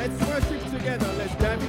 Let's worship together. Let's dive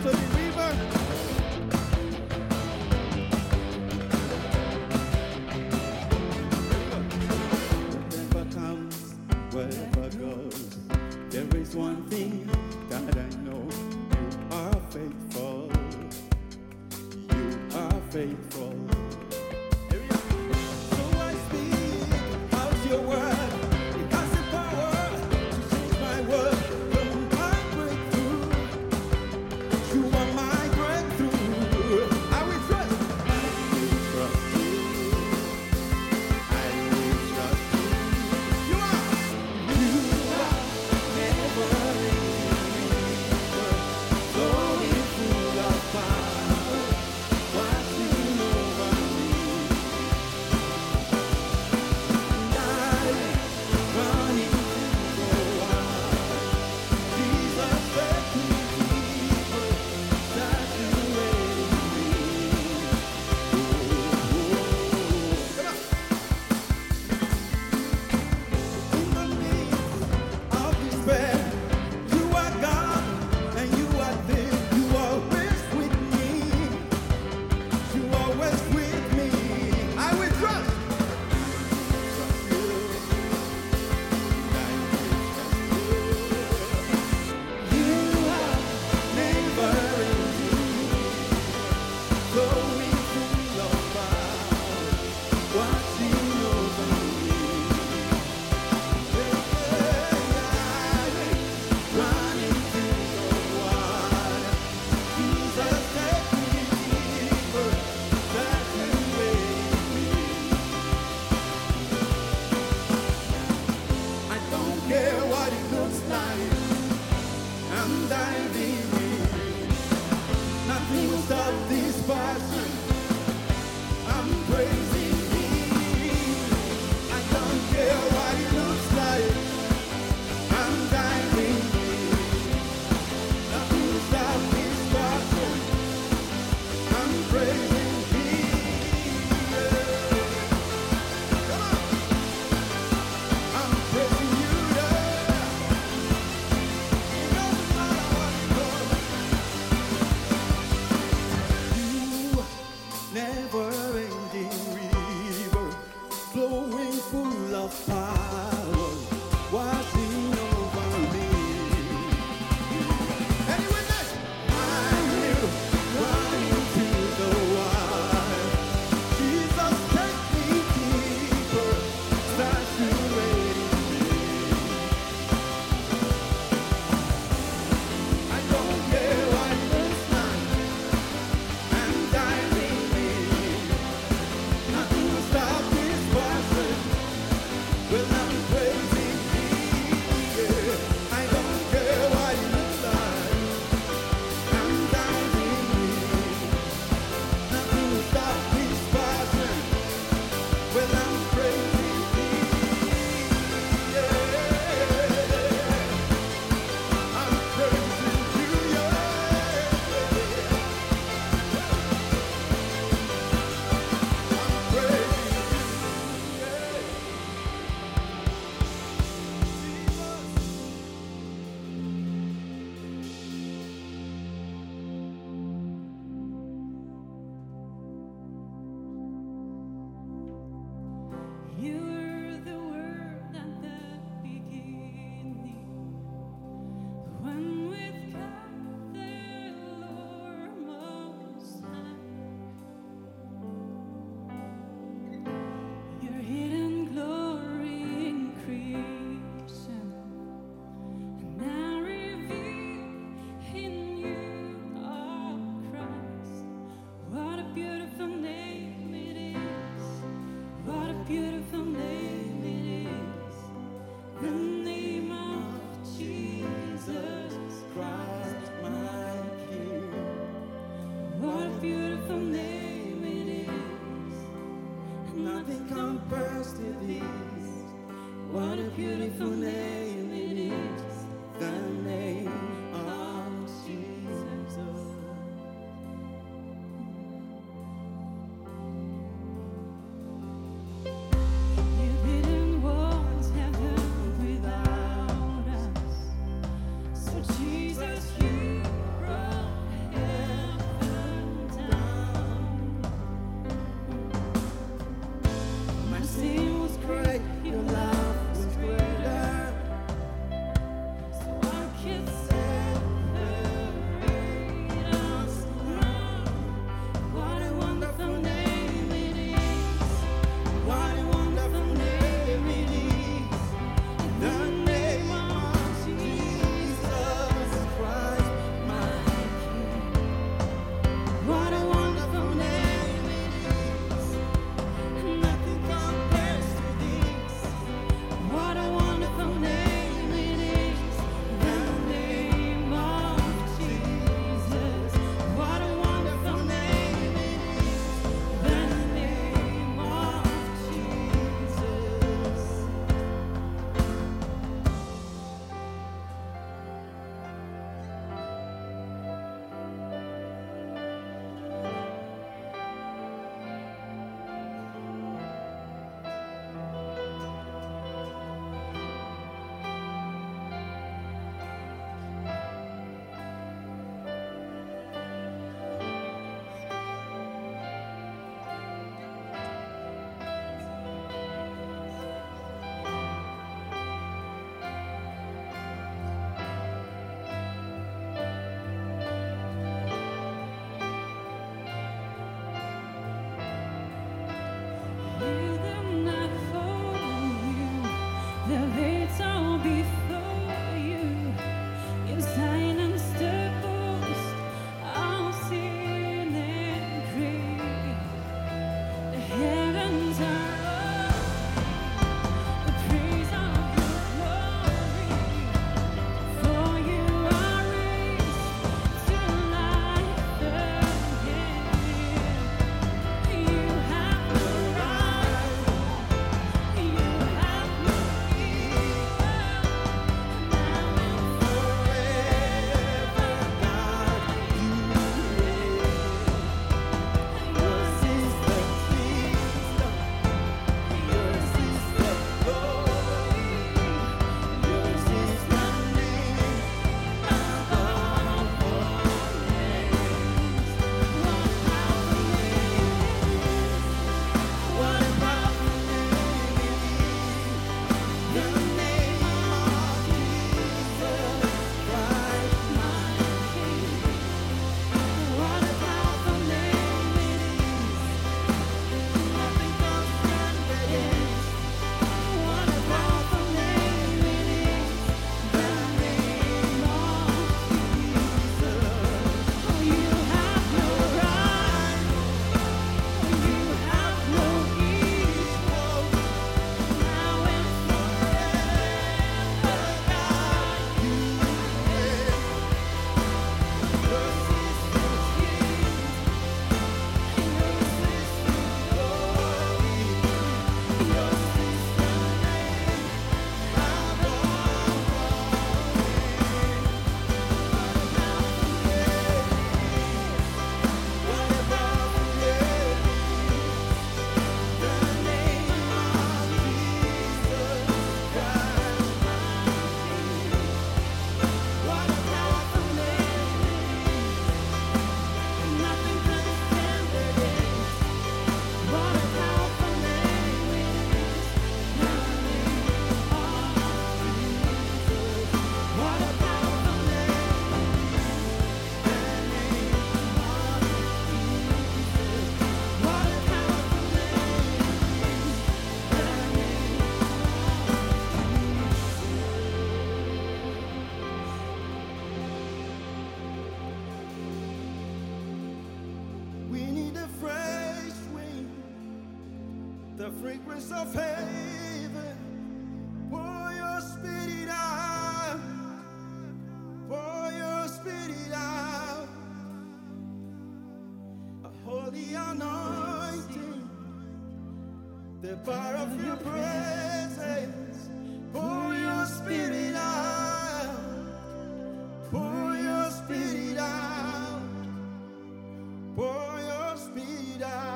Yeah.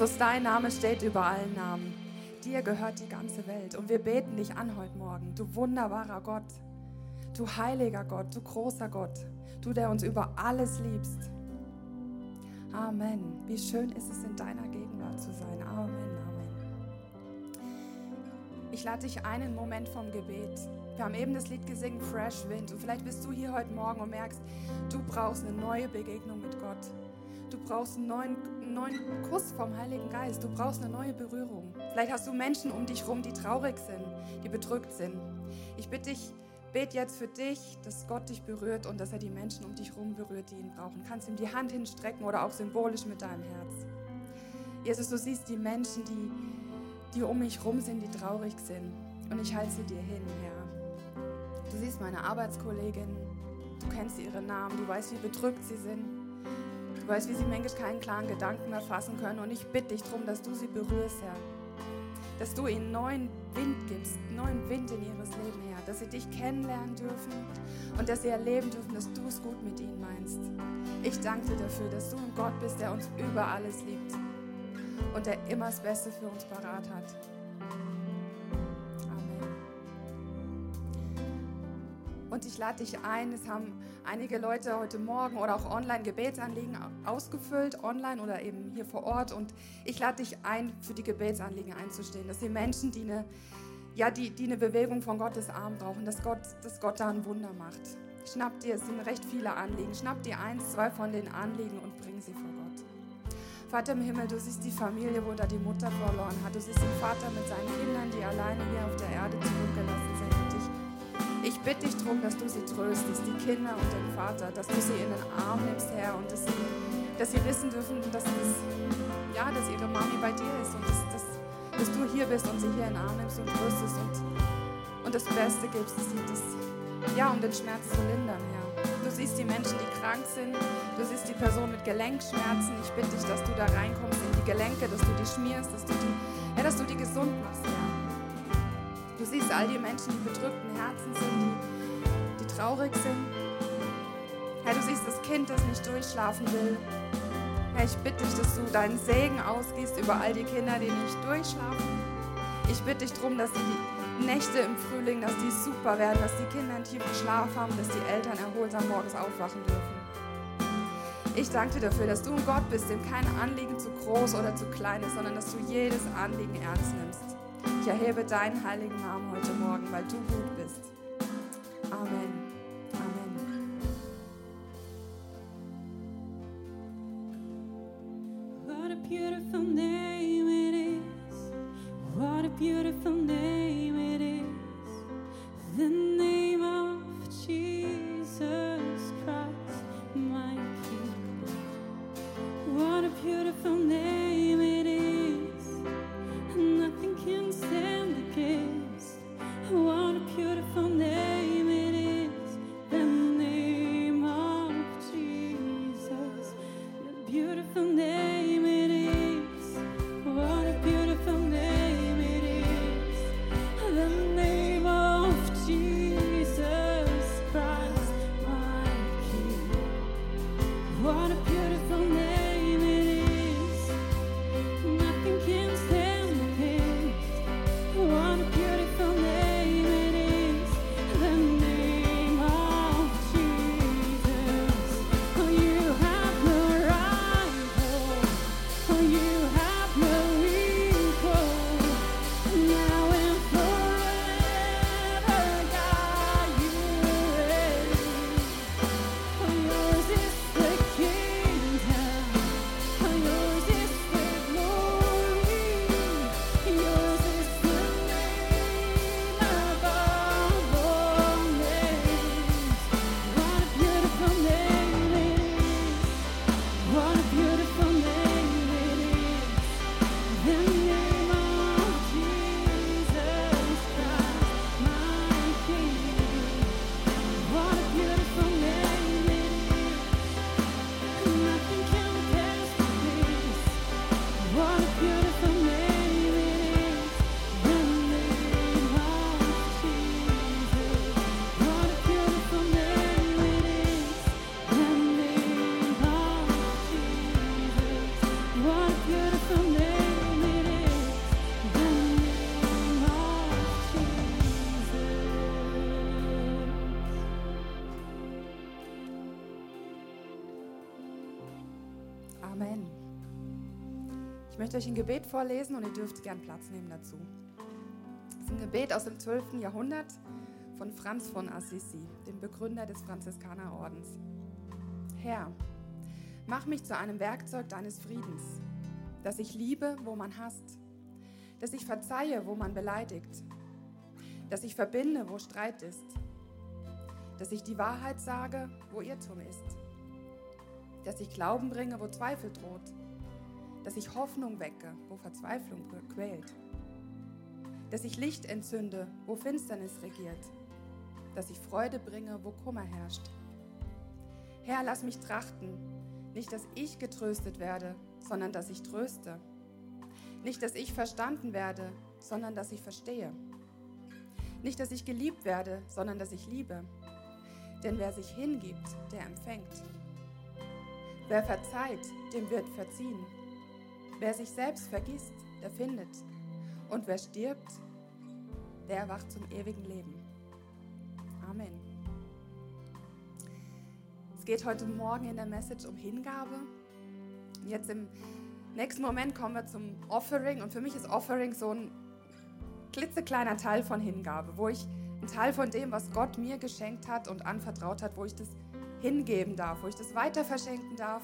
Jesus, dein Name steht über allen Namen. Dir gehört die ganze Welt. Und wir beten dich an heute Morgen. Du wunderbarer Gott. Du heiliger Gott. Du großer Gott. Du, der uns über alles liebst. Amen. Wie schön ist es, in deiner Gegenwart zu sein. Amen. Amen. Ich lade dich ein, einen Moment vom Gebet. Wir haben eben das Lied gesungen, Fresh Wind. Und vielleicht bist du hier heute Morgen und merkst, du brauchst eine neue Begegnung mit Gott. Du brauchst einen neuen, einen neuen Kuss vom Heiligen Geist. Du brauchst eine neue Berührung. Vielleicht hast du Menschen um dich herum, die traurig sind, die bedrückt sind. Ich bitte dich, bet jetzt für dich, dass Gott dich berührt und dass er die Menschen um dich herum berührt, die ihn brauchen. Kannst ihm die Hand hinstrecken oder auch symbolisch mit deinem Herz. Jesus, du siehst die Menschen, die, die um mich herum sind, die traurig sind. Und ich halte sie dir hin, Herr. Du siehst meine Arbeitskollegin, du kennst ihre Namen, du weißt, wie bedrückt sie sind. Du weißt, wie sie manchmal keinen klaren Gedanken mehr fassen können. Und ich bitte dich darum, dass du sie berührst, Herr. Dass du ihnen neuen Wind gibst, neuen Wind in ihres Leben, Herr. Dass sie dich kennenlernen dürfen und dass sie erleben dürfen, dass du es gut mit ihnen meinst. Ich danke dir dafür, dass du ein Gott bist, der uns über alles liebt und der immer das Beste für uns parat hat. Amen. Und ich lade dich ein, es haben einige Leute heute Morgen oder auch online Gebetsanliegen ausgefüllt, online oder eben hier vor Ort. Und ich lade dich ein, für die Gebetsanliegen einzustehen. Das sind Menschen, die eine, ja, die, die eine Bewegung von Gottes Arm brauchen, dass Gott, dass Gott da ein Wunder macht. Schnapp dir, es sind recht viele Anliegen, schnapp dir eins, zwei von den Anliegen und bring sie vor Gott. Vater im Himmel, du siehst die Familie, wo da die Mutter verloren hat. Du siehst den Vater mit seinen Kindern, die alleine hier auf der Erde zurückgelassen sind. Ich bitte dich darum, dass du sie tröstest, die Kinder und den Vater, dass du sie in den Arm nimmst, Herr, und dass sie, dass sie wissen dürfen, dass, das, ja, dass ihre Mami bei dir ist und dass, dass, dass du hier bist und sie hier in den Arm nimmst und tröstest und, und das Beste gibst, dass sie das, ja, um den Schmerz zu lindern, Herr. Du siehst die Menschen, die krank sind. Du siehst die Person mit Gelenkschmerzen. Ich bitte dich, dass du da reinkommst in die Gelenke, dass du die schmierst, dass du die, ja, dass du die gesund machst, Herr. Du siehst all die Menschen, die bedrückten Herzen sind, die, die traurig sind. Herr, du siehst das Kind, das nicht durchschlafen will. Herr, ich bitte dich, dass du deinen Segen ausgehst über all die Kinder, die nicht durchschlafen. Ich bitte dich darum, dass die Nächte im Frühling, dass die super werden, dass die Kinder einen tiefen Schlaf haben, dass die Eltern erholsam morgens aufwachen dürfen. Ich danke dir dafür, dass du ein Gott bist, dem kein Anliegen zu groß oder zu klein ist, sondern dass du jedes Anliegen ernst nimmst. Ich erhebe deinen heiligen Namen heute Morgen, weil du gut bist. Amen. Amen. What a beautiful name it is. What a beautiful name it is. The name of Jesus Christ, my King. What a beautiful name möchte euch ein Gebet vorlesen und ihr dürft gern Platz nehmen dazu. Das ist ein Gebet aus dem 12. Jahrhundert von Franz von Assisi, dem Begründer des Franziskanerordens. Herr, mach mich zu einem Werkzeug deines Friedens, dass ich liebe, wo man hasst, dass ich verzeihe, wo man beleidigt, dass ich verbinde, wo Streit ist, dass ich die Wahrheit sage, wo Irrtum ist, dass ich Glauben bringe, wo Zweifel droht, dass ich Hoffnung wecke, wo Verzweiflung quält, dass ich Licht entzünde, wo Finsternis regiert, dass ich Freude bringe, wo Kummer herrscht. Herr, lass mich trachten, nicht, dass ich getröstet werde, sondern dass ich tröste. Nicht, dass ich verstanden werde, sondern dass ich verstehe. Nicht, dass ich geliebt werde, sondern dass ich liebe. Denn wer sich hingibt, der empfängt. Wer verzeiht, dem wird verziehen. Wer sich selbst vergisst, der findet. Und wer stirbt, der erwacht zum ewigen Leben. Amen. Es geht heute Morgen in der Message um Hingabe. Jetzt im nächsten Moment kommen wir zum Offering. Und für mich ist Offering so ein klitzekleiner Teil von Hingabe, wo ich einen Teil von dem, was Gott mir geschenkt hat und anvertraut hat, wo ich das hingeben darf, wo ich das weiter verschenken darf,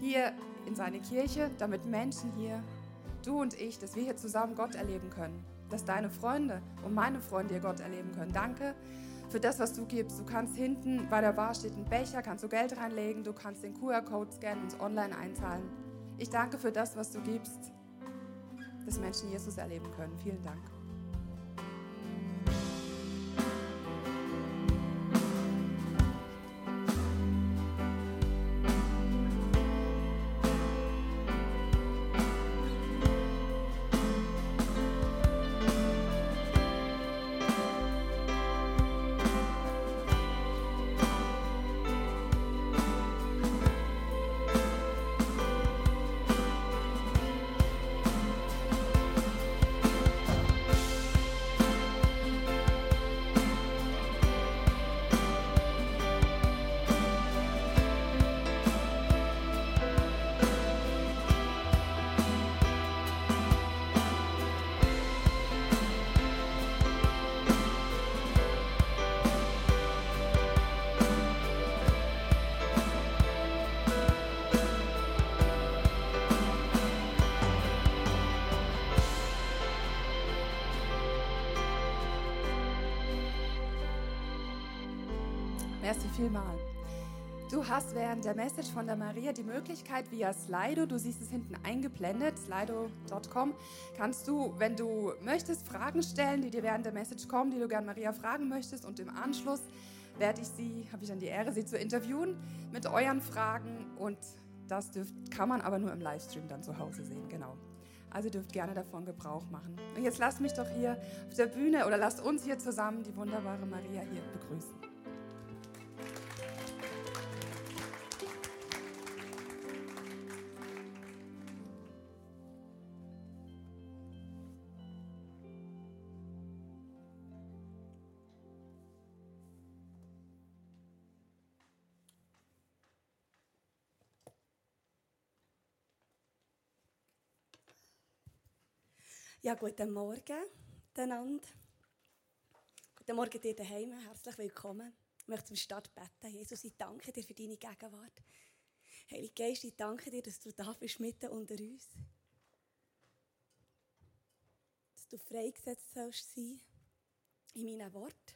hier in seine Kirche, damit Menschen hier, du und ich, dass wir hier zusammen Gott erleben können, dass deine Freunde und meine Freunde hier Gott erleben können. Danke für das, was du gibst. Du kannst hinten bei der Bar steht ein Becher, kannst du Geld reinlegen, du kannst den QR-Code scannen und online einzahlen. Ich danke für das, was du gibst, dass Menschen Jesus erleben können. Vielen Dank. Vielmal. Du hast während der Message von der Maria die Möglichkeit via Slido, du siehst es hinten eingeblendet, slido.com, kannst du, wenn du möchtest, Fragen stellen, die dir während der Message kommen, die du gern Maria fragen möchtest und im Anschluss werde ich sie, habe ich dann die Ehre, sie zu interviewen mit euren Fragen und das dürft, kann man aber nur im Livestream dann zu Hause sehen, genau. Also dürft gerne davon Gebrauch machen. Und jetzt lasst mich doch hier auf der Bühne oder lasst uns hier zusammen die wunderbare Maria hier begrüßen. Ja, guten Morgen miteinander. Guten Morgen dir daheim. Herzlich willkommen. Ich möchte zum Start beten. Jesus, ich danke dir für deine Gegenwart. Heilige Geist, ich danke dir, dass du da bist mitten unter uns. Dass du freigesetzt sollst sein in meinen Worten.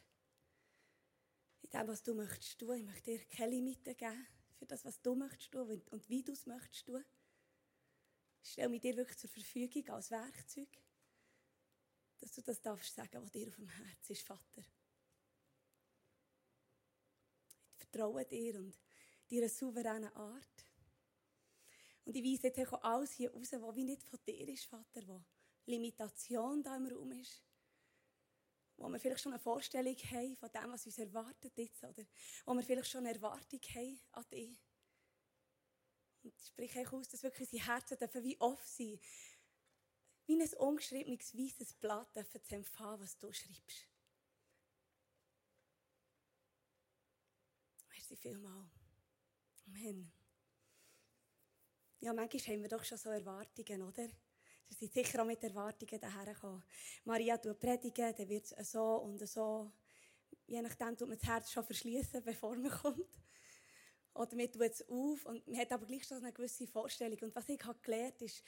In dem, was du möchtest tun. Ich möchte dir keine Limite geben für das, was du möchtest tun und wie du es möchtest tun. Ich stelle mich dir wirklich zur Verfügung als Werkzeug dass du das darfst sagen, was dir auf dem Herzen ist, Vater. Ich vertraue dir und deiner souveränen Art. Und ich weise jetzt auch alles hier raus, was wie nicht von dir ist, Vater, wo Limitation da im Raum ist. Wo wir vielleicht schon eine Vorstellung haben von dem, was uns erwartet jetzt, oder wo wir vielleicht schon eine Erwartung haben an dich. Und ich spreche aus, dass wirklich unsere Herzen dürfen wie offen sein wie ein ungeschriebenes weißes Blatt zu empfangen, was du schreibst. Merci vielmals. Amen. Ja, manchmal haben wir doch schon so Erwartungen, oder? Sie sind sicher auch mit Erwartungen dahergekommen. Maria tut predigen, dann wird es so und so. Je nachdem tut man das Herz schon verschließen, bevor man kommt. Oder man tut es auf und man hat aber gleich schon eine gewisse Vorstellung. Und was ich habe gelernt ist,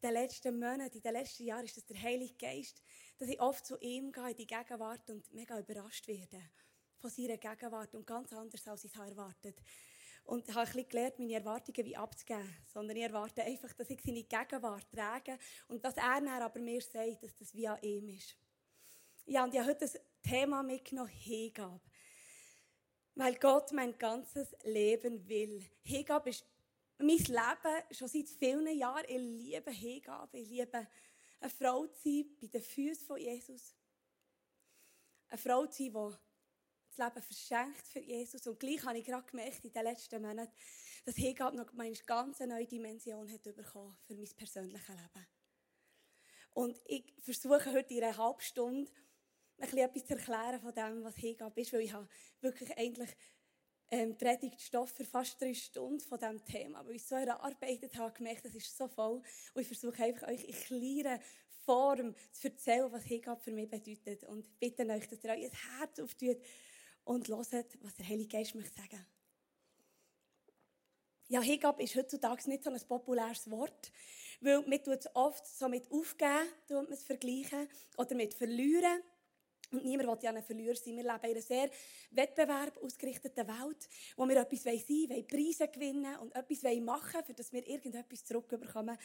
in den letzten Monaten, in den letzten Jahren, ist dass der Heilige Geist, dass ich oft zu ihm gehe, in die Gegenwart und mega überrascht werde von seiner Gegenwart und ganz anders, als ich es erwartet Und ich habe ein bisschen gelernt, meine Erwartungen wie abzugeben. Sondern ich erwarte einfach, dass ich seine Gegenwart trage und was er dann aber mir sagt, dass das wie an ihm ist. Ja, und ich habe heute das Thema mitgenommen, Hingabe. Weil Gott mein ganzes Leben will. Hingabe ist mein Leben schon seit vielen Jahren. Ich liebe Hingabe. Ich liebe eine Frau zu sein bei den Füßen von Jesus. Eine Frau zu sein, die das Leben verschenkt für Jesus. Und gleich habe ich gerade gemerkt in den letzten Monaten, dass Hingabe noch eine ganz neue Dimension hat bekommen für mein persönliches Leben. Und ich versuche heute in einer halben Stunde ein bisschen etwas zu erklären von dem, was Hingabe ist, weil ich habe wirklich eigentlich ähm, Predigtstoff für fast drei Stunden von diesem Thema, weil ich so erarbeitet habe, gemerkt, das ist so voll und ich versuche einfach euch in kleiner Form zu erzählen, was Hingabe für mich bedeutet und bitte euch, dass ihr euer Herz auftut und hört, was der Heilige Geist möchte sagen. Ja, Hingabe ist heutzutage nicht so ein populäres Wort, weil man es oft so mit aufgeben, tut man es vergleichen, oder mit verlieren. Und niemand will ja ein Verlierer sein. Wir leben in einer sehr Wettbewerb ausgerichteten Welt, wo wir etwas sein wollen, Preise gewinnen und etwas machen wollen, für dass wir irgendetwas zurückbekommen.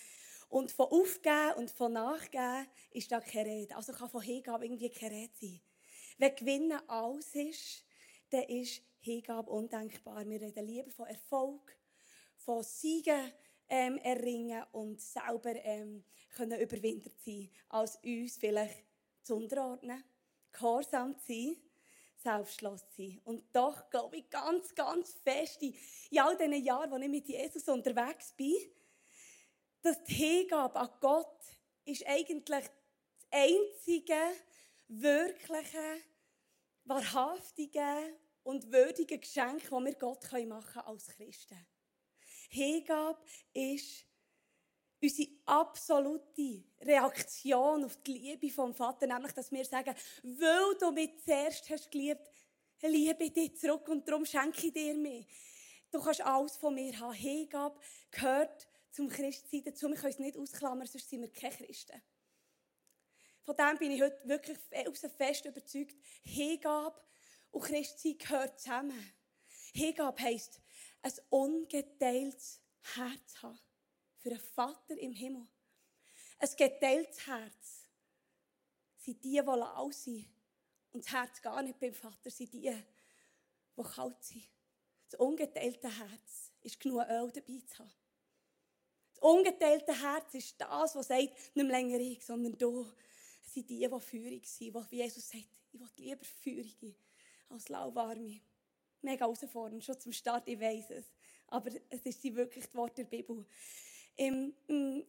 Und von Aufgeben und von Nachgeben ist da keine Rede. Also kann von Hingabe irgendwie keine Rede sein. Wenn Gewinnen alles ist, dann ist Hingabe undenkbar. Wir reden lieber von Erfolg, von Siegen ähm, erringen und selber ähm, können überwintert sein, als uns vielleicht zu unterordnen gehorsam zu sein, selbstlos zu sein. Und doch glaube ich ganz, ganz fest in all diesen Jahren, wo ich mit Jesus unterwegs bin, dass die Hingabe an Gott ist eigentlich das einzige, wirkliche, wahrhaftige und würdige Geschenk, das wir Gott machen können als Christen. Hingabe ist unsere absolute Reaktion auf die Liebe vom Vater, nämlich, dass wir sagen, weil du mich zuerst hast geliebt, liebe ich dich zurück und darum schenke ich dir mehr. Du kannst alles von mir haben. Hingabe gehört zum Christsein dazu. Wir können es nicht ausklammern, sonst sind wir keine Christen. Von dem bin ich heute wirklich fest überzeugt. Hingabe und Christsein gehört zusammen. Hingabe heisst, ein ungeteiltes Herz haben für einen Vater im Himmel. Ein geteiltes Herz sind die, die lau sind. Und das Herz gar nicht beim Vater sind die, die kalt sind. Das ungeteilte Herz ist genug Öl dabei zu haben. Das ungeteilte Herz ist das, was sagt, nicht länger ich, sondern du. Es sind die, die Führung sind, wo Jesus sagt, ich will lieber Führung als lauwarme. Mega herausfordernd, schon zum Start, ich weiß es. Aber es ist wirklich das Wort der Bibel im, im,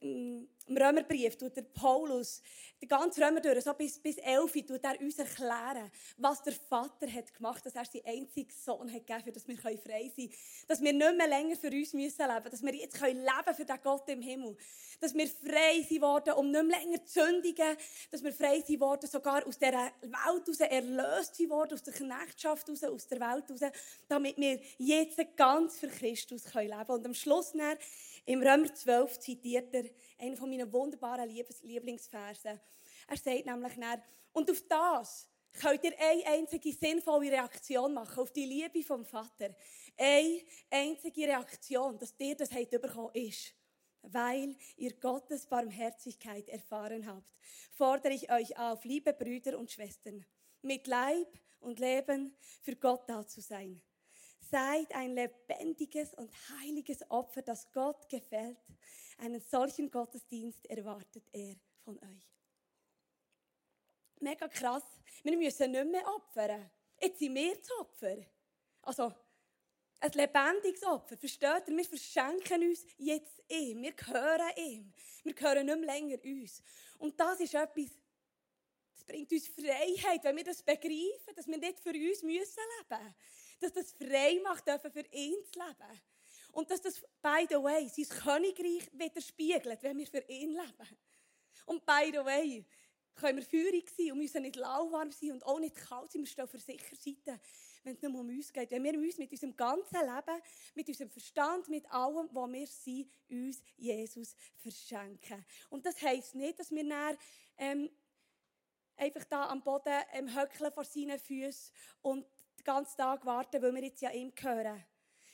im Römerbrief tut der Paulus, die ganze Römer durch, so bis, bis 11, tut er uns erklären, was der Vater hat gemacht, dass er seinen einzigen Sohn hat gegeben, dass wir frei sein können. Dass wir nicht mehr länger für uns müssen leben dass wir jetzt leben können für den Gott im Himmel. Dass wir frei sind worden, um nicht mehr länger zu sündigen. Dass wir frei sind worden, sogar aus dieser Welt heraus erlöst sind worden, aus der Knechtschaft heraus, aus der Welt heraus, damit wir jetzt ganz für Christus leben können. Und am Schluss dann, im Römer 12 zitiert er einen von meinen wunderbaren Lieblingsversen. Er sagt nämlich dann, und auf das könnt ihr eine einzige sinnvolle Reaktion machen, auf die Liebe vom Vater. Eine einzige Reaktion, dass ihr das habt bekommen, ist, weil ihr Gottes Barmherzigkeit erfahren habt, fordere ich euch auf, liebe Brüder und Schwestern, mit Leib und Leben für Gott da zu sein. Seid ein lebendiges und heiliges Opfer, das Gott gefällt. Einen solchen Gottesdienst erwartet er von euch. Mega krass. Wir müssen nicht mehr opfern. Jetzt sind wir das Opfer. Also, ein lebendiges Opfer. Versteht ihr? Wir verschenken uns jetzt ihm. Wir gehören ihm. Wir gehören nicht mehr länger uns. Und das ist etwas, das bringt uns Freiheit, wenn wir das begreifen, dass wir nicht für uns leben müssen dass das frei macht dürfen, für ihn zu leben. Und dass das, by the way, sein Königreich widerspiegelt, wenn wir für ihn leben. Und by the way, können wir feurig sein und müssen nicht lauwarm sein und auch nicht kalt sein. Wir stehen für sicher Seite, wenn es nur um uns geht. Wenn wir uns mit unserem ganzen Leben, mit unserem Verstand, mit allem, was wir sind, uns Jesus verschenken. Und das heisst nicht, dass wir dann, ähm, einfach da am Boden ähm, höckeln vor seinen Füßen und den ganzen Tag warten, weil wir jetzt ja ihm gehören.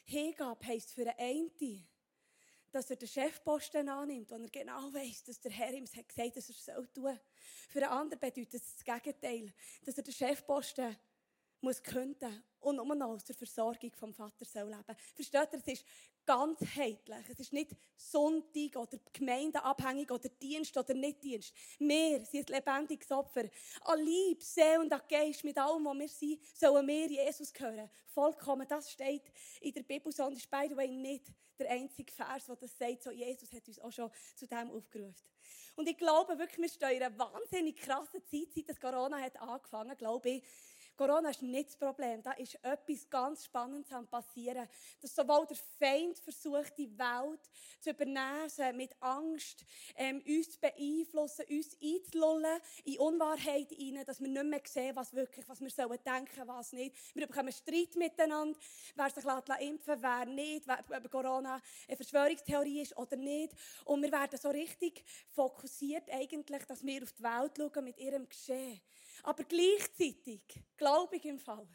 Hingabe heisst für einen dass er den Chefposten annimmt, und er genau weiß, dass der Herr ihm gesagt hat, dass er es tun soll. Für einen anderen bedeutet es das Gegenteil, dass er den Chefposten muss künden und nur noch aus der Versorgung vom Vater soll leben. Versteht ihr, es ist ganzheitlich. Es ist nicht Sonntag oder Gemeindeabhängig oder Dienst oder nicht Dienst. Wir sind ein lebendiges Opfer. An Liebe, Seele und an Geist, mit allem, was wir sind, sollen wir Jesus gehören. Vollkommen. Das steht in der Bibel, sondern ist by the way nicht der einzige Vers, der das sagt. So, Jesus hat uns auch schon zu dem aufgerufen. Und ich glaube wirklich, wir stehen in einer wahnsinnig krassen Zeit, seit das Corona hat angefangen, glaube ich. Corona ist nicht das Problem. Da ist etwas ganz Spannendes am passieren. Dass sowohl der Feind versucht, die Welt zu übernehmen, mit Angst, ähm, uns zu beeinflussen, uns einzulullen in Unwahrheit hinein, dass wir nicht mehr sehen, was wirklich, was wir sollen denken, was nicht. Wir bekommen Streit miteinander, wer sich impfen wer nicht, wer Corona eine Verschwörungstheorie ist oder nicht. Und wir werden so richtig fokussiert eigentlich, dass wir auf die Welt schauen mit ihrem Geschehen. Aber gleichzeitig, glaube ich im Fall,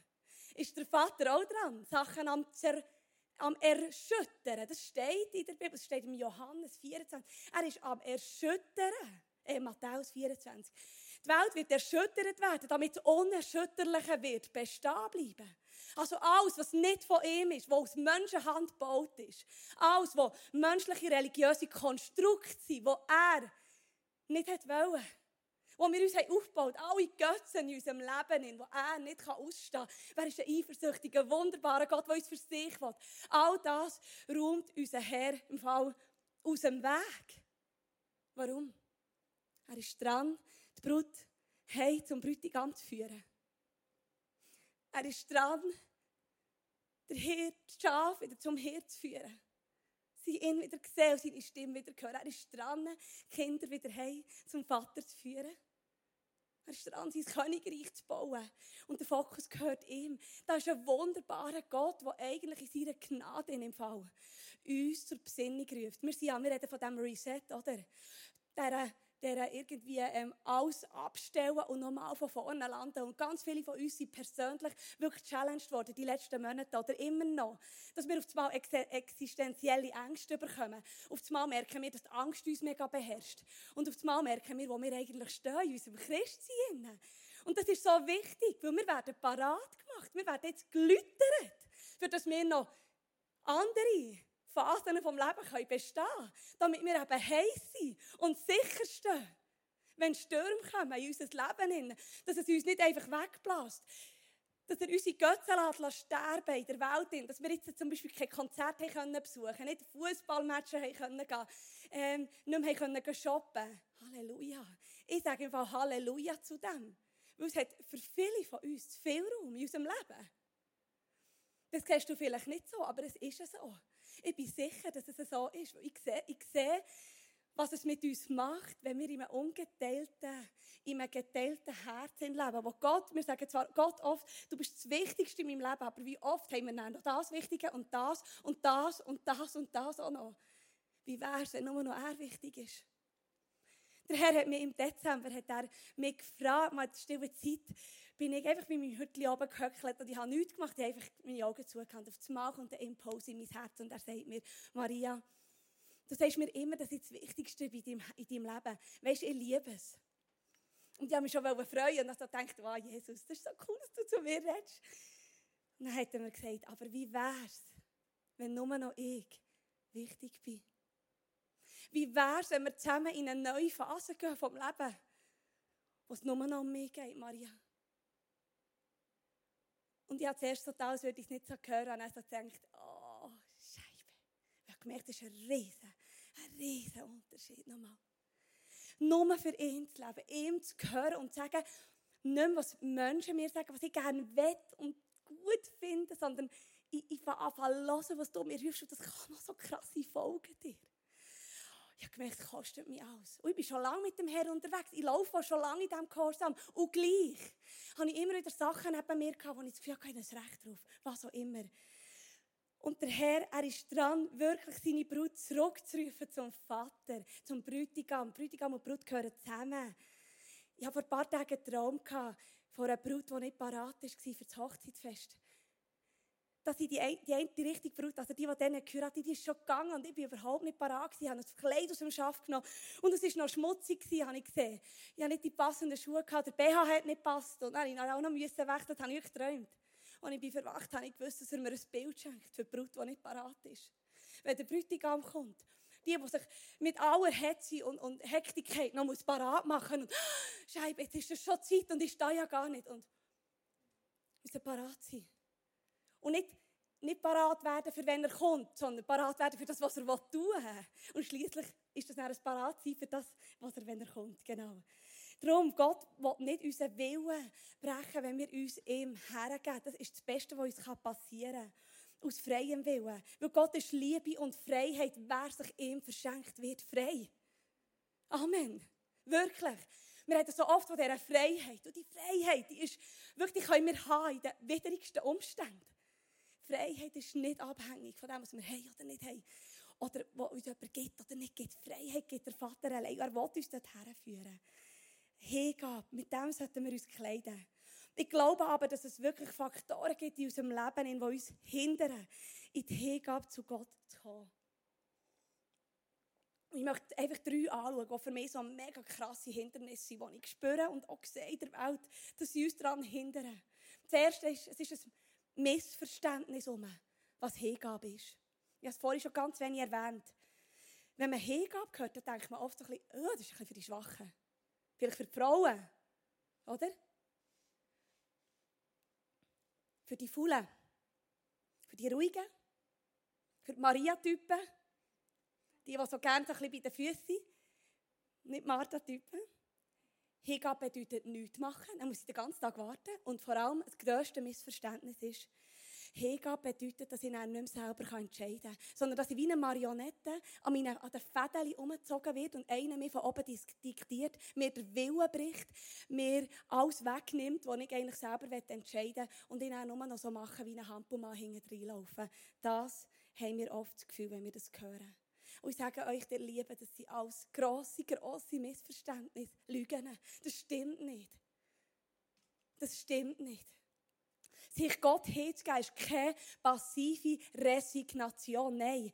ist der Vater auch dran, Sachen am, Zer am Erschüttern. Das steht in der Bibel, das steht im Johannes 24. Er ist am Erschüttern. Äh, Matthäus 24. Die Welt wird erschüttert werden, damit das Unerschütterliche wird bestehen bleiben. Also alles, was nicht von ihm ist, was aus Menschenhand gebaut ist, alles, was menschliche religiöse Konstrukte sind, die er nicht wollte wo wir uns aufgebaut haben, alle Götzen in unserem Leben, wo er nicht ausstehen kann. Wer ist ein eifersüchtiger, wunderbarer Gott, der uns für sich will? All das räumt unser Herr im Fall aus dem Weg. Warum? Er ist dran, die Brut heim zum Bräutigam zu führen. Er ist dran, der Hirt, das Schaf wieder zum Hirt zu führen. Sie ihn wieder sehen und seine Stimme wieder hören. Er ist dran, Kinder wieder heim zum Vater zu führen. Er ist dran, sein Königreich zu bauen. Und der Fokus gehört ihm. Das ist ein wunderbarer Gott, der eigentlich in seiner Gnade in dem Fall uns zur Besinnung ruft. Wir, sind ja, wir reden von diesem Reset, oder? Der der irgendwie ähm, alles abstellen und nochmal von vorne landen. Und ganz viele von uns sind persönlich wirklich challenged worden, die letzten Monate oder immer noch. Dass wir auf einmal ex existenzielle Ängste bekommen. Auf einmal merken wir, dass die Angst uns mega beherrscht. Und auf einmal merken wir, wo wir eigentlich stehen, in unserem Christsein. Und das ist so wichtig, weil wir werden parat gemacht. Wir werden jetzt gelütert, für dass wir noch andere Phasen vom Leben können bestehen können, damit wir eben heiß sind und sicher stehen. Wenn Stürme kommen in unser Leben, dass es uns nicht einfach wegbläst. Dass er unsere Götzen sterben in der Welt. Dass wir jetzt zum Beispiel kein Konzert haben besuchen können, nicht Fußballmatches haben können gehen, ähm, nicht mehr können shoppen Halleluja. Ich sage einfach Halleluja zu dem. Weil es hat für viele von uns viel Raum in unserem Leben. Das siehst du vielleicht nicht so, aber es ist so. Ich bin sicher, dass es so ist. Ich sehe, ich sehe was es mit uns macht, wenn wir in einem ungeteilten, in einem geteilten Herzen leben. Wo Gott, wir sagen zwar Gott oft, du bist das Wichtigste in meinem Leben, aber wie oft haben wir dann noch das Wichtige und das und das und das und das auch noch? Wie wäre es, wenn nur noch er wichtig ist? Der Herr hat mir im Dezember hat er mich gefragt, mal die stille Zeit, bin ich einfach bei meinem Hütchen oben gehöckelt und ich habe nichts gemacht, ich habe einfach meine Augen zugehört. Auf das Mal kommt der Impuls in mein Herz und er sagt mir, Maria, du sagst mir immer, das ist das Wichtigste in deinem, in deinem Leben. Weißt du, ich liebe es. Und ich habe mich schon freuen und dann gedacht, wow, Jesus, das ist so cool, dass du zu mir redest. Und dann hat er mir gesagt, aber wie wäre es, wenn nur noch ich wichtig bin? Wie wäre es, wenn wir zusammen in eine neue Phase gehen vom Leben, wo es nur noch um mich geht, Maria? Und ich habe zuerst total, als würde ich es nicht so hören, und dann so gedacht, oh, Scheibe. Ich habe gemerkt, das ist ein riesen, ein riesen Unterschied nochmal. Nur für ihn zu leben, ihm zu hören und zu sagen, nicht mehr, was Menschen mir sagen, was ich gerne will und gut finde, sondern ich, ich fange an zu hören, was du mir rufst und das kann noch so krasse Folgen dir. Ich habe gemerkt, es kostet mich alles. Und ich bin schon lange mit dem Herrn unterwegs. Ich laufe schon lange in diesem Gehorsam. Und gleich habe ich immer wieder Sachen neben mir gehabt, wo ich das Gefühl hatte, ich habe ein Recht drauf. Was auch immer. Und der Herr, er ist dran, wirklich seine Brut zurückzurufen zum Vater, zum Bräutigam. Bräutigam und Brut gehören zusammen. Ich hatte vor ein paar Tagen einen Traum gehabt, von einer Brut, die nicht parat war für das Hochzeitsfest. Dass ich die, eine, die, eine, Brut, also die, die dann geheiratet die ist schon gegangen und ich bin überhaupt nicht parat Ich habe das Kleid aus dem Schaft genommen und es war noch schmutzig, gewesen, habe ich gesehen. Ich habe nicht die passenden Schuhe gehabt, der BH hat nicht gepasst und dann musste ich auch noch weg, das habe ich geträumt. Als ich bin verwacht habe ich gewusst, dass er mir ein Bild schenkt für die Brut, die nicht parat ist. Wenn der Bräutigam kommt, die, die sich mit aller Hetze und, und Hektik noch parat machen und Scheibe, jetzt ist es schon Zeit und ich stehe ja gar nicht und müssen parat sein. Und nicht, nicht parat werden, für wenn er kommt, sondern parat werden für das, was er tun will. Und schließlich ist das dann ein parat sein für das, was er, wenn er kommt. Genau. Darum, Gott will nicht unseren Willen brechen, wenn wir uns ihm hergeben. Das ist das Beste, was uns passieren kann. Aus freiem Willen. Weil Gott ist Liebe und Freiheit. Wer sich ihm verschenkt, wird frei. Amen. Wirklich. Wir reden so oft von dieser Freiheit. Und die Freiheit, die ist wirklich, die können wir haben in den widrigsten Umständen. Freiheit ist nicht abhängig von dem, was wir haben oder nicht haben. Oder was uns jemand gibt oder nicht gibt. Freiheit gibt der Vater allein. Er will uns dorthin führen. Hingabe, mit dem sollten wir uns kleiden. Ich glaube aber, dass es wirklich Faktoren gibt in unserem Leben, die uns hindern, in die Hingabe zu Gott zu kommen. Ich möchte einfach drei anschauen, die für mich so mega krasse Hindernisse sind, die ich spüre und auch sehe in der Welt, dass sie uns daran hindern. Das erste ist, es ist ein Missverständnis um, was Hingabe ist. Ich habe es vorhin schon ganz wenig erwähnt. Wenn man Hingabe hört, dann denkt man oft so ein bisschen, oh, das ist ein bisschen für die Schwachen. Vielleicht für die Frauen. Oder? Für die Faulen. Für die Ruhigen. Für die Maria-Typen. Die, die so gerne so ein bisschen bei den Füßen sind. Nicht Martha-Typen. Hingabe bedeutet nichts machen. Dann muss ich den ganzen Tag warten. Und vor allem, das grösste Missverständnis ist, Hingabe bedeutet, dass ich dann nicht mehr selber entscheiden kann, sondern dass ich wie eine Marionette an, meine, an den Fäden umgezogen wird und einer mir von oben diktiert, mir den Willen bricht, mir alles wegnimmt, was ich eigentlich selber entscheiden will und ich dann nur noch so machen, wie ein Hampelmann hinten reinlaufen. Das haben wir oft das Gefühl, wenn wir das hören. Und ich sage euch, der Liebe, das sind alles grosse, grosse Missverständnisse, Lügen. Das stimmt nicht. Das stimmt nicht. Sich Gott hinzugeben, ist keine passive Resignation. Nein.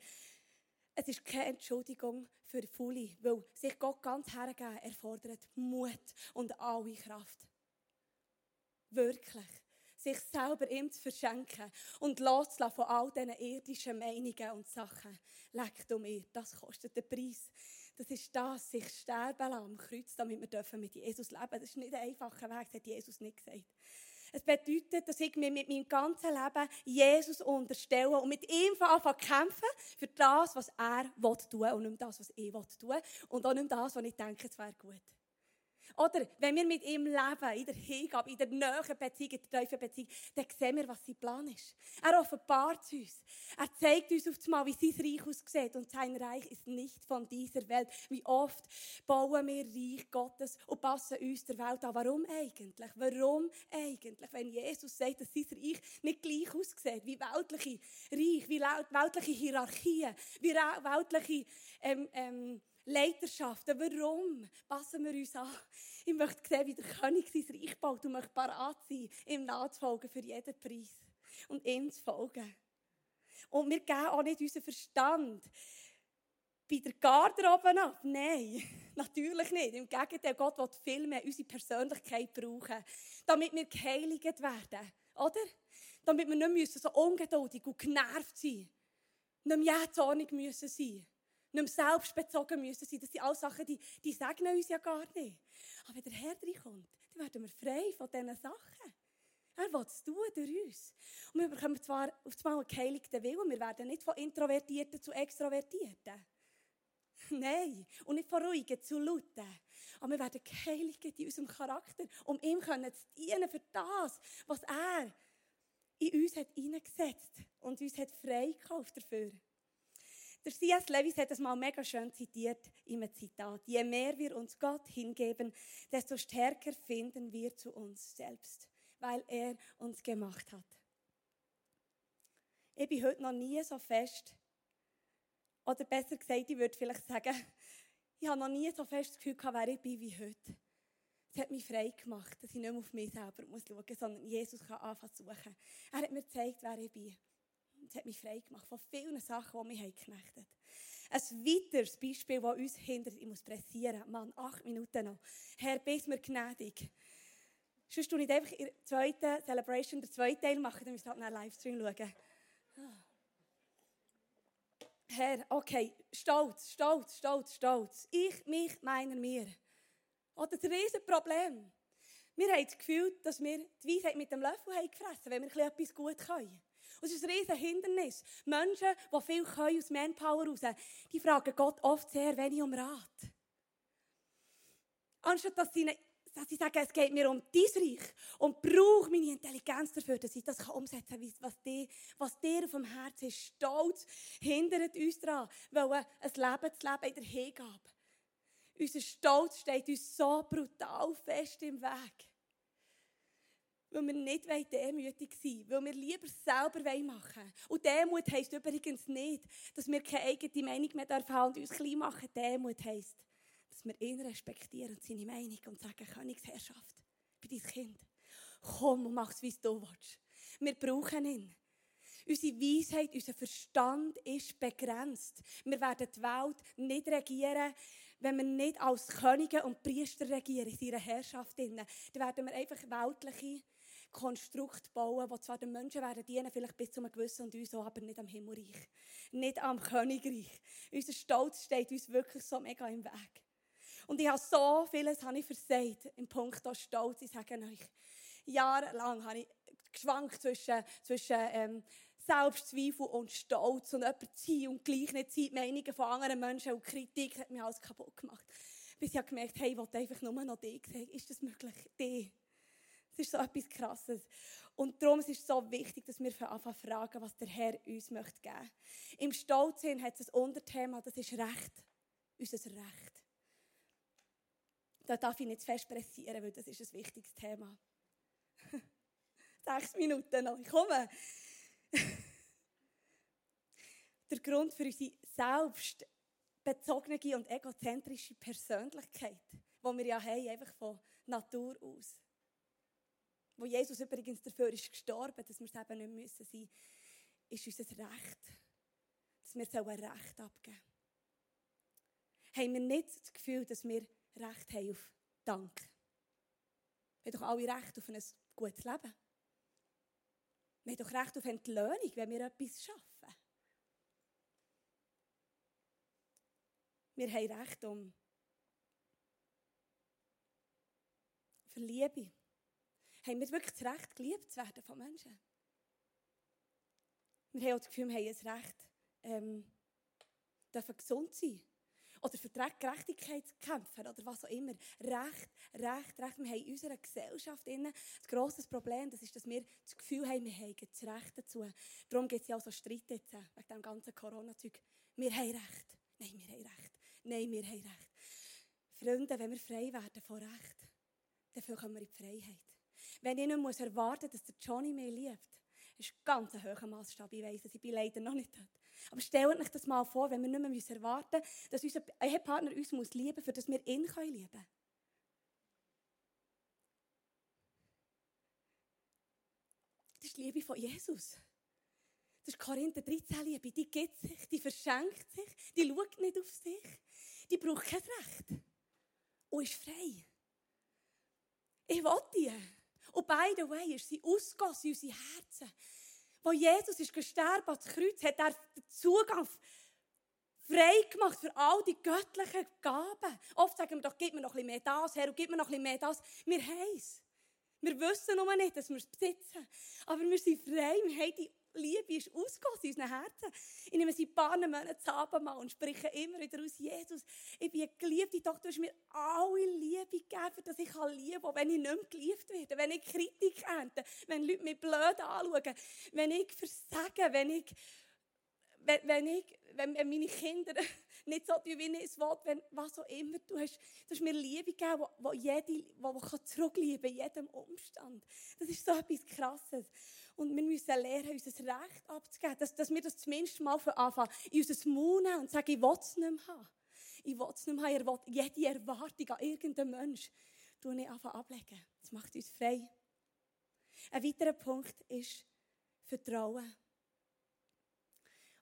Es ist keine Entschuldigung für Fully, weil sich Gott ganz hergeben erfordert Mut und alle Kraft. Wirklich. Sich selber ihm zu verschenken und loszulassen von all diesen irdischen Meinungen und Sachen. Leck du mir, das kostet den Preis. Das ist das, sich sterben lassen am Kreuz, damit wir mit Jesus leben dürfen. Das ist nicht ein einfacher Weg, das hat Jesus nicht gesagt. Es bedeutet, dass ich mir mit meinem ganzen Leben Jesus unterstelle und mit ihm anfange zu kämpfen für das, was er tun will und nicht das, was ich tun will und auch nicht das, was ich denke, es wäre gut. Oder wenn wir mit ihm leben, in der Hingabe, in der näheren Beziehung, in der tiefen Beziehung, dann sehen wir, was sein Plan ist. Er offenbart uns. Er zeigt uns auf einmal, wie sein Reich aussieht. Und sein Reich ist nicht von dieser Welt. Wie oft bauen wir Reich Gottes und passen uns der Welt an. Warum eigentlich? Warum eigentlich? Wenn Jesus sagt, dass sein Reich nicht gleich aussieht wie weltliche Reich, wie weltliche Hierarchien, wie weltliche ähm, ähm, Leiterschaften. Warum passen wir uns an? Ich möchte sehen, wie der König sein Reich baut und möchte parat sein, ihm nachzufolgen für jeden Preis. Und ihm zu folgen. Und wir geben auch nicht unseren Verstand bei der Garderobe ab. Nein, natürlich nicht. Im Gegenteil, Gott will viel mehr unsere Persönlichkeit brauchen, damit wir geheiligt werden. Oder? Damit wir nicht so ungeduldig und genervt sein müssen. Nicht mehr jähzornig müssen sein nicht mehr selbstbezogen müssen sein. Das sind alles Sachen, die, die segnen uns ja gar nicht. Aber wenn der Herr reinkommt, dann werden wir frei von diesen Sachen. Er will es tun durch uns. Und wir bekommen zwar auf einmal einen geheiligten Willen, wir werden nicht von Introvertierten zu Extrovertierten. Nein, und nicht von Ruhigen zu Lauten. Aber wir werden geheiligt in unserem Charakter, um ihm zu dienen für das, was er in uns hat hineingesetzt und uns hat freigekauft dafür. Der C.S. Lewis hat es mal mega schön zitiert in einem Zitat. Je mehr wir uns Gott hingeben, desto stärker finden wir zu uns selbst, weil er uns gemacht hat. Ich bin heute noch nie so fest, oder besser gesagt, ich würde vielleicht sagen, ich habe noch nie so fest das Gefühl gehabt, wer ich bin wie heute. Es hat mich frei gemacht, dass ich nicht mehr auf mich selber schauen muss, sondern Jesus kann anfangen zu suchen. Er hat mir gezeigt, wer ich bin. Es hat mich frei gemacht von vielen Sachen, die mich geknechtet haben. Ein weiteres Beispiel, das uns hindert, ich muss pressieren. Mann, acht Minuten noch. Herr, bist mir gnädig. Sonst tue ich einfach in der zweiten Celebration, den zweiten Teil machen, dann müsst ihr halt einen Livestream schauen. Herr, okay, stolz, stolz, stolz, stolz. Ich, mich, meiner, mir. Oder das Riesenproblem. Wir haben das Gefühl, dass wir die Weisheit mit dem Löffel haben gefressen wenn wir etwas gut können. Und es ist ein riesen Hindernis. Menschen, die viel können aus Manpower raus, die fragen Gott oft sehr wenig um Rat. Anstatt dass sie, dass sie sagen, es geht mir um dein Reich und brauche meine Intelligenz dafür, dass ich das umsetzen kann, was dir, was dir auf dem Herzen ist. Stolz hindert uns daran, weil ein Leben zu leben in der Hingabe. Unser Stolz steht uns so brutal fest im Weg. Weil wir nicht demütig sein wollen, weil wir lieber selber machen wollen. Und Demut heisst übrigens nicht, dass wir keine eigene Meinung mehr haben und uns klein machen. Demut heisst, dass wir ihn respektieren und seine Meinung und sagen, Königsherrschaft, bei dein Kind. Komm und mach es, wie du willst. Wir brauchen ihn. Unsere Weisheit, unser Verstand ist begrenzt. Wir werden die Welt nicht regieren, wenn wir nicht als Könige und Priester regieren in ihrer Herrschaft. Dann werden wir einfach weltliche Konstrukt bauen, die zwar den Menschen werden dienen, vielleicht bis zu einem gewissen und uns auch, aber nicht am Himmelreich. Nicht am Königreich. Unser Stolz steht uns wirklich so mega im Weg. Und ich habe so vieles habe ich versagt im Punkt Stolz. Ich sage euch, jahrelang habe ich geschwankt zwischen, zwischen ähm, Selbstzweifel und Stolz und jemand sein und gleich nicht sein, die Meinungen von anderen Menschen und Kritik hat mich alles kaputt gemacht. Bis ich gemerkt habe, hey, ich wollte einfach nur noch dich sehen. Ist das möglich? Dich? Das ist so etwas Krasses. Und darum ist es so wichtig, dass wir anfangen fragen, was der Herr uns möchte geben. Im Stolzsinn hat es ein Unterthema, das ist Recht. Unser Recht. Da darf ich nicht zu fest pressieren, weil das ist ein wichtiges Thema. Sechs Minuten noch, ich komme. der Grund für unsere selbstbezogene und egozentrische Persönlichkeit, die wir ja haben, einfach von Natur aus wo Jesus übrigens dafür ist gestorben, dass wir es eben nicht müssen sein, ist unser Recht. Dass wir ein Recht abgeben Haben wir nicht das Gefühl, dass wir Recht haben auf Dank? Wir haben doch alle Recht auf ein gutes Leben. Wir haben doch Recht auf Entlöhnung, wenn wir etwas schaffen. Wir haben Recht um für Liebe haben wir wirklich das Recht, geliebt zu werden von Menschen? Wir haben auch das Gefühl, wir haben ein Recht, ähm, dürfen gesund sein. Oder für die Gerechtigkeit kämpfen oder was auch immer. Recht, Recht, Recht. Wir haben in unserer Gesellschaft ein grosses Problem, das ist, dass wir das Gefühl haben, wir haben das Recht dazu. Darum gibt es ja auch so Streit jetzt, äh, wegen dem ganzen Corona-Zeug. Wir haben Recht. Nein, wir haben Recht. Nein, wir haben Recht. Freunde, wenn wir frei werden von Recht, dann kommen wir in die Freiheit. Wenn ich nicht muss erwarten muss, dass der Johnny mich liebt, ist ganz ein hoher Maßstab. Ich weiss, ich bin leider noch nicht dort. Aber stellt euch das mal vor, wenn wir nicht mehr erwarten müssen, dass unser Ehepartner uns muss lieben muss, dass wir ihn lieben können. Das ist die Liebe von Jesus. Das ist Korinther 13 Liebe. Die gibt sich, die verschenkt sich, die schaut nicht auf sich, die braucht kein Recht und ist frei. Ich will die. Und by the way, ist sie ausgegossen in unsere Herzen. Wo Jesus ist gestorben ans Kreuz, hat er den Zugang frei gemacht für all die göttlichen Gaben. Oft sagen wir doch, gib mir noch ein bisschen mehr das, Herr, und gib mir noch ein bisschen mehr das. Wir haben es. Wir wissen noch nicht, dass wir es besitzen. Aber wir sind frei, wir haben die Liebe ist ausgegossen in unseren Herzen. Ich nehme seit ein paar Monaten das und spreche immer wieder aus, Jesus, ich bin eine geliebte Tochter, du hast mir alle Liebe gegeben, dass ich lieben kann, wenn ich nicht mehr geliebt werde, wenn ich Kritik ernte, wenn Leute mich blöd anschauen, wenn ich versage, wenn ich, wenn, wenn ich, wenn meine Kinder nicht so tun, wie ich es will, wenn, was auch immer. Du hast, du hast mir Liebe gegeben, die jede, wo, wo zurücklieben kann, jedem Umstand. Das ist so etwas Krasses. Und wir müssen lernen, unser Recht abzugeben, dass, dass wir das zumindest mal von anfangen, in unser Mund nehmen und sagen, ich will es nicht mehr haben. Ich will es nicht mehr haben. jede Erwartung an irgendeinen Menschen tue ich einfach ablegen. Das macht uns frei. Ein weiterer Punkt ist Vertrauen.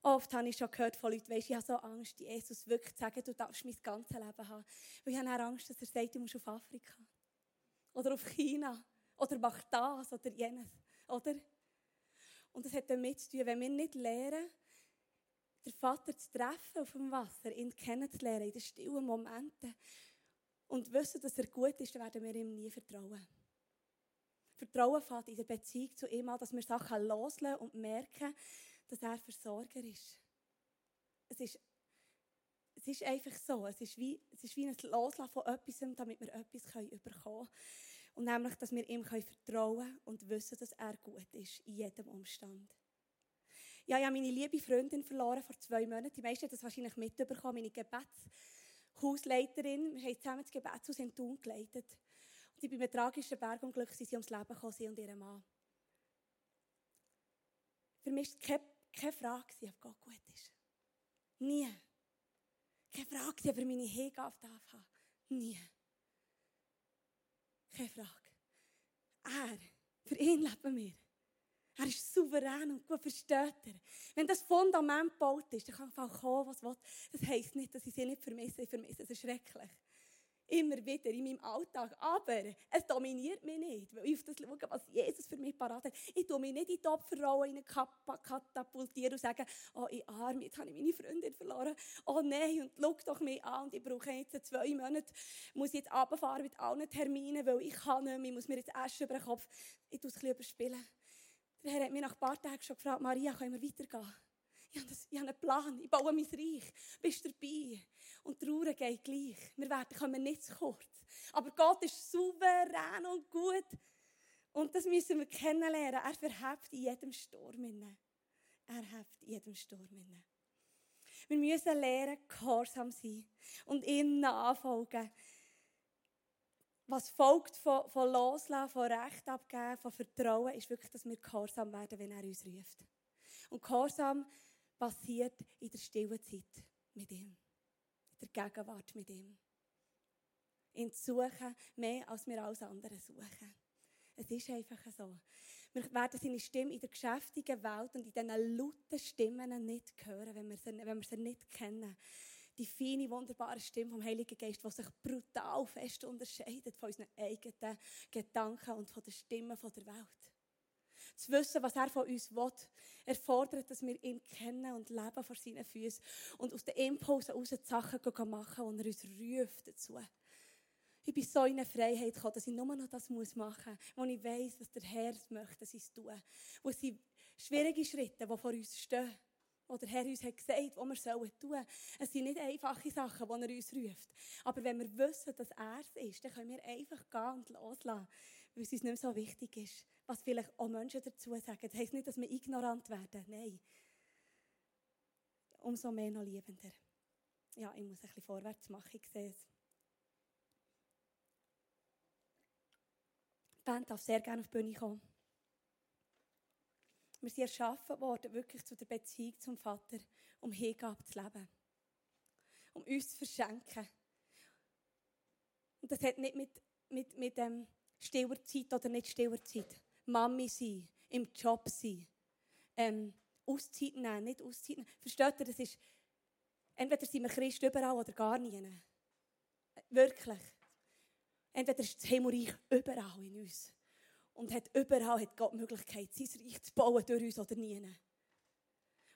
Oft habe ich schon gehört von Leuten, weißt, ich habe so Angst, Jesus wirklich zu sagen, du darfst mein ganzes Leben haben. Weil ich habe Angst, dass er sagt, du musst auf Afrika. Oder auf China. Oder mach das oder jenes. Oder? Und das hat damit zu tun, wenn wir nicht lernen, den Vater zu treffen auf dem Wasser, ihn kennenzulernen in den stillen Momenten und wissen, dass er gut ist, dann werden wir ihm nie vertrauen. Vertrauen fängt in der Beziehung zu ihm an, dass wir Sachen loslassen und merken, dass er Versorger ist. Es ist, es ist einfach so. Es ist, wie, es ist wie ein Loslassen von etwas, damit wir etwas bekommen können. Und nämlich, dass wir ihm vertrauen können und wissen, dass er gut ist, in jedem Umstand. Ja, ich habe meine liebe Freundin verloren vor zwei Monaten. Die meisten haben das wahrscheinlich mitbekommen. Meine Gebetshausleiterin. Wir haben zusammen das Gebetshaus in Thun geleitet. Und sie bei einem tragischen Bergunglück sind sie ums Leben gekommen, sie und ihr Mann. Für mich war keine, keine Frage, ob Gott gut ist. Nie. Keine Frage, ob er meine Hingabe darf haben. Nie. Keine Frage. Er, für ihn leben wir. Er ist souverän und gut versteht er. Wenn das Fundament gebaut ist, dann kann einfach kommen, was will. Das heisst nicht, dass ich sie nicht vermisse. Ich vermisse es schrecklich. Immer wieder in meinem Alltag. Aber es dominiert mich nicht, weil ich auf das schaue, was Jesus für mich parat hat. Ich tue mich nicht in die Opferrolle katapultieren und sagen, oh, ich arme, jetzt habe ich meine Freundin verloren. Oh nein, und schau doch mich an. Und ich brauche jetzt zwei Monate, muss jetzt runterfahren mit allen Terminen, weil ich kann nicht mehr, ich muss mir jetzt Asche über den Kopf. Ich tue es ein bisschen überspielen. Der Herr hat mich nach ein paar Tagen schon gefragt, Maria, können wir weitergehen? Ich habe, das, ich habe einen Plan, ich baue mein Reich. Bist du dabei? Und Ruhe geht gleich. Wir werden, kommen nicht zu kurz. Aber Gott ist souverän und gut. Und das müssen wir kennenlernen. Er verhebt in jedem Sturm. Er hebt in jedem Sturm. Wir müssen lernen, gehorsam sein und ihm nachfolgen. Was folgt von, von Loslassen, von Recht abgeben, von Vertrauen, ist wirklich, dass wir gehorsam werden, wenn er uns ruft. Und Gehorsam passiert in der stillen Zeit mit ihm. In der Gegenwart mit ihm. Ihn zu suchen, mehr als wir alles andere suchen. Es ist einfach so. Wir werden seine Stimme in der geschäftigen Welt und in diesen lauten Stimmen nicht hören, wenn wir sie, wenn wir sie nicht kennen. Die feine, wunderbare Stimme vom Heiligen Geist, die sich brutal fest unterscheidet von unseren eigenen Gedanken und von den Stimmen der Welt zu wissen, was er von uns will. Er fordert, dass wir ihn kennen und leben vor seinen Füßen und aus den Impulsen heraus die Sachen machen, und er uns ruft dazu. Ich bin so in eine Freiheit gekommen, dass ich nur noch das machen muss, wo ich weiss, was der Herr möchte, dass ich es tue. Wo es sind schwierige Schritte, die vor uns stehen. Wo der Herr uns hat gesagt, was wir sollen tun. Es sind nicht einfache Sachen, die er uns ruft. Aber wenn wir wissen, dass er es ist, dann können wir einfach gehen und loslassen, weil es uns nicht mehr so wichtig ist was vielleicht auch Menschen dazu sagen. Das heisst nicht, dass wir ignorant werden. Nein. Umso mehr noch liebender. Ja, ich muss ein bisschen vorwärts machen, ich sehe es. Die Band darf sehr gerne auf die Bühne kommen. Wir sind erschaffen worden, wirklich zu der Beziehung zum Vater, um Hingabe zu leben. Um uns zu verschenken. Und das hat nicht mit, mit, mit ähm, stiller Zeit oder nicht stiller Zeit Mami sein, im Job sein, ähm, Auszeit nehmen, nicht Auszeit nehmen. Versteht ihr, das ist, entweder sind wir Christ überall oder gar nie. Wirklich. Entweder ist das Himmelreich überall in uns. Und hat überall hat Gott die Möglichkeit, sein Reich zu bauen durch uns oder nie.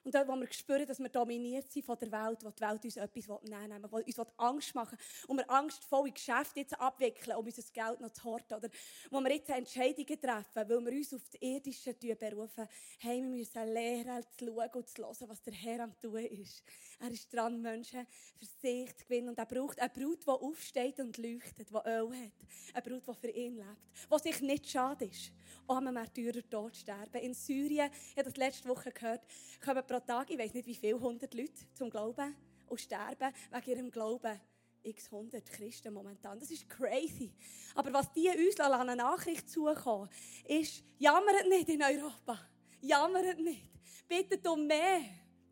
Und dort, wo wir spüren, dass wir dominiert sind von der Welt, wo die Welt uns etwas nehmen will, wo uns Angst machen und wir angstvolle Geschäfte jetzt abwickeln, um unser Geld noch zu horten, oder wo wir jetzt Entscheidungen treffen, weil wir uns auf die irdische berufen, hey, wir müssen lernen, zu schauen und zu hören, was der Herr am tun ist. Er ist dran, Menschen für sich zu gewinnen. Und er braucht eine Brut, die aufsteht und leuchtet, die Öl hat. Eine Brut, die für ihn lebt. Die sich nicht schade ist, um einem Märtyrer tot sterben. In Syrien, ich habe das letzte Woche gehört, kommen pro Tag, ich weiß nicht wie viele hundert Leute zum Glauben und sterben wegen ihrem Glauben x 100 Christen momentan. Das ist crazy. Aber was die uns an eine Nachricht zukommen, ist, jammert nicht in Europa. Jammert nicht. Bittet um mehr.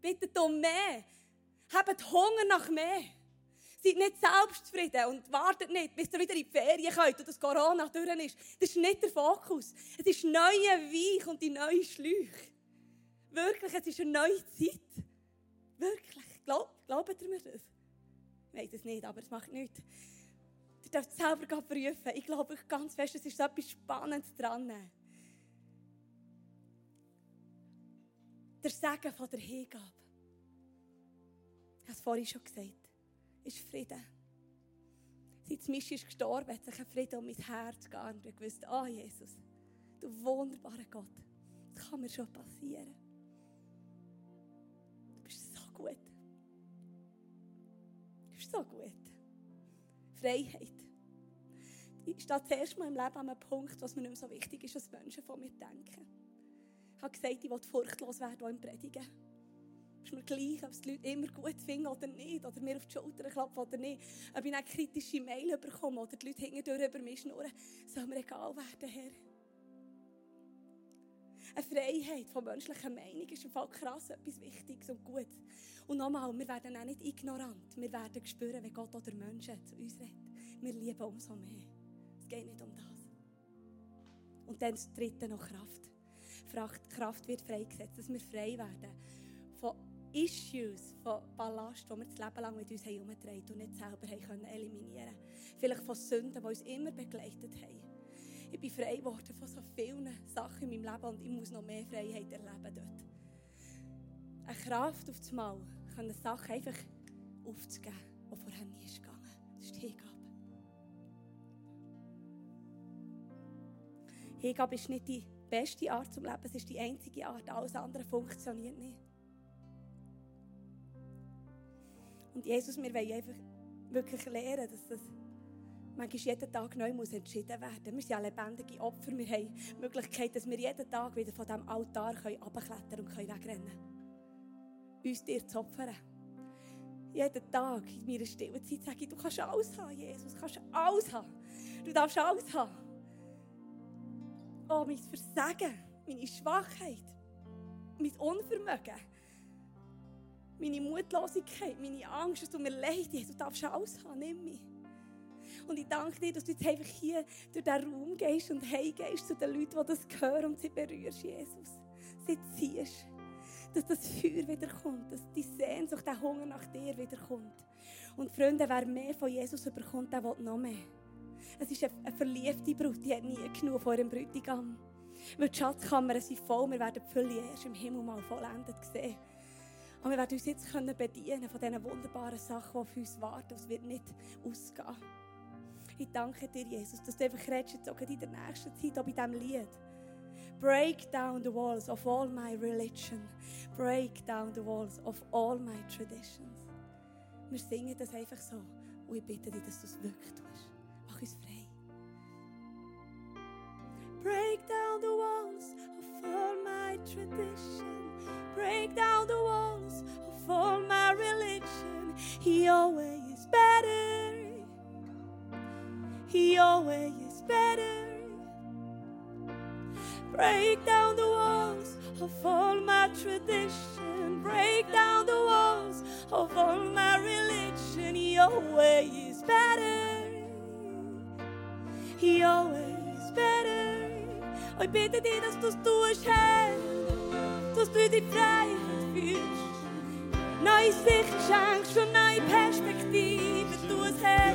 Bittet um mehr. Habt Hunger nach mehr. Seid nicht selbstzufrieden und wartet nicht, bis ihr wieder in die Ferien könnt und das Corona durch ist. Das ist nicht der Fokus. Es ist neue Weich und die neue Schläuche. Wirklich, es ist eine neue Zeit. Wirklich. Glaub, glaubt ihr mir das? Ich weiß es nicht, aber es macht nichts. Ihr dürft es selber prüfen. Ich glaube ganz fest, es ist so etwas Spannendes dran. Der Segen von der Hingabe habe es vorhin schon gesagt, ist Frieden. Seit Mischi ist gestorben, hat sich ein Frieden um mein Herz gegangen ich wusste, ah oh Jesus, du wunderbarer Gott, das kann mir schon passieren. Gut. Du bist so gut. Freiheit. Ich stehe zuerst mal im Leben an einem Punkt, was mir nicht mehr so wichtig ist, was Menschen von mir denken. Ich habe gesagt, ich will furchtlos werden, im Predigen ist mir gleich, ob es die Leute immer gut finden oder nicht, oder mir auf die Schulter klopfen oder nicht, ob ich eine kritische Mail bekomme oder die Leute hintendurch über mich schnurren, soll mir egal werden, Herr. Eine Freiheit von menschlicher Meinung ist im Fall krass etwas Wichtiges und Gutes. Und nochmal, wir werden auch nicht ignorant. Wir werden spüren, wie Gott oder Menschen zu uns redet. Wir lieben umso mehr. Es geht nicht um das. Und dann das dritte noch Kraft. Kraft wird freigesetzt, dass wir frei werden von Issues, von Ballast, die wir das Leben lang mit uns herumgetragen und nicht selber eliminieren können. Vielleicht von Sünden, die uns immer begleitet haben. Ich bin frei geworden von so vielen Sachen in meinem Leben und ich muss noch mehr Freiheit erleben dort. Eine Kraft auf das Mal, können Sachen einfach aufzugeben, die vorher nie ist gegangen. Das ist die Hingabe. Hingabe ist nicht die beste Art zum Leben, es ist die einzige Art. Alles andere funktioniert nicht. Und Jesus, wir wollen einfach wirklich lernen, dass das manchmal jeden Tag neu muss entschieden werden. Wir sind ja lebendige Opfer. Wir haben die Möglichkeit, dass wir jeden Tag wieder von diesem Altar herabklettern und wegrennen können. Uns dir zu opfern. Jeden Tag in meiner stillen Zeit sage ich, du kannst alles haben, Jesus. Du kannst alles haben. Du darfst alles haben. Oh, mein Versagen, meine Schwachheit, mein Unvermögen meine Mutlosigkeit, meine Angst, es tut mir leid, du darfst alles haben, nimm mich. Und ich danke dir, dass du jetzt einfach hier durch diesen Raum gehst und heimgehst zu den Leuten, die das hören und sie berührst, Jesus. Sie ziehst. Dass das Feuer wiederkommt, dass die Sehnsucht, der Hunger nach dir wiederkommt. Und Freunde, wer mehr von Jesus überkommt, der will noch mehr. Es ist eine, verliebte Brut, die hat nie genug von ihrem Bräutigam. Weil die Schatzkammern sind voll, wir werden die Fülle erst im Himmel mal vollendet sehen. Und wir werden uns jetzt bedienen von diesen wunderbaren Sachen, die auf uns warten. Es wird nicht ausgehen. Ich danke dir, Jesus, dass du einfach redest, auch in der nächsten Zeit, auch bei diesem Lied. Break down the walls of all my religion. Break down the walls of all my traditions. Wir singen das einfach so. Und ich bitte dich, dass du es wirklich tust. Mach uns frei. Break down the walls of all my tradition. Break down the walls of all my religion. He always is better. He always is better. Break down the walls of all my tradition. Break down the walls of all my religion. He always is better. He always is better. Ich bitte dich, dass du es tust. Dass du die Freiheit führst. Neue Sicht schenkst und neue Perspektive. Du es, Herr,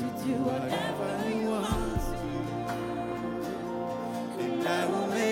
to do whatever you want, and I will make.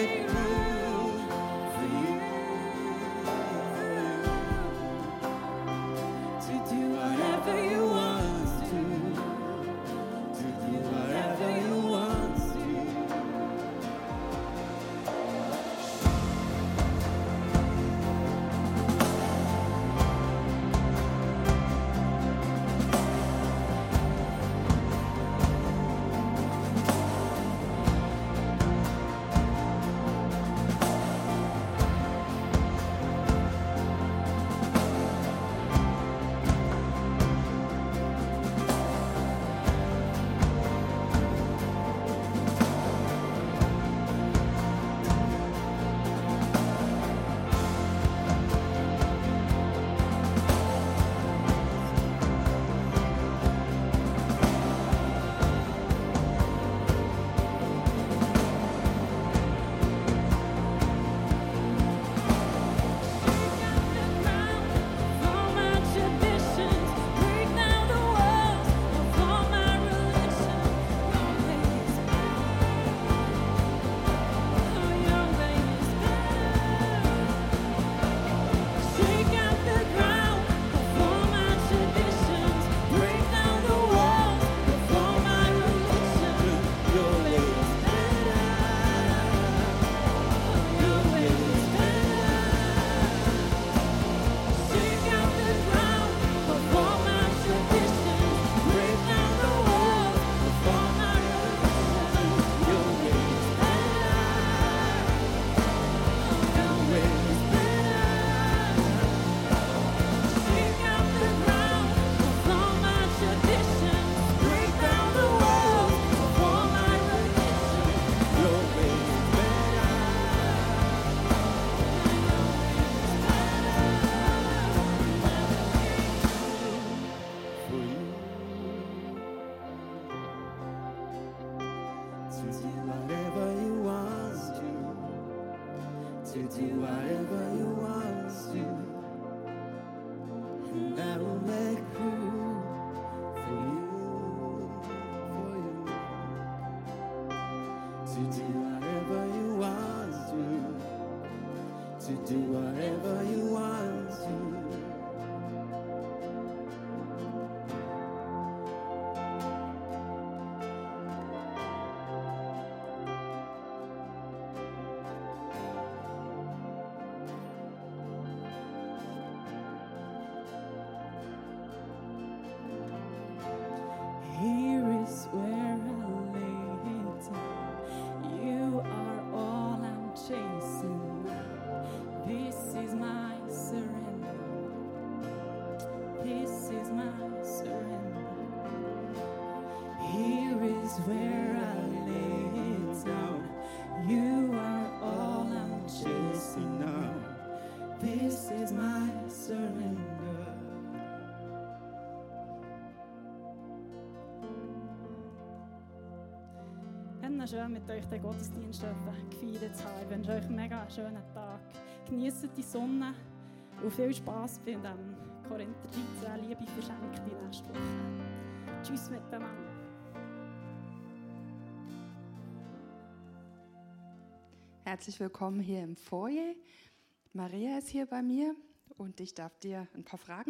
Schön, mit euch den Gottesdienst gefeiert zu haben. Ich wünsche euch einen mega schönen Tag. Genießt die Sonne und viel Spass bei dem Korinther 13 Liebe verschenkt die nächste Woche. Tschüss miteinander. Herzlich willkommen hier im Foyer. Maria ist hier bei mir und ich darf dir ein paar Fragen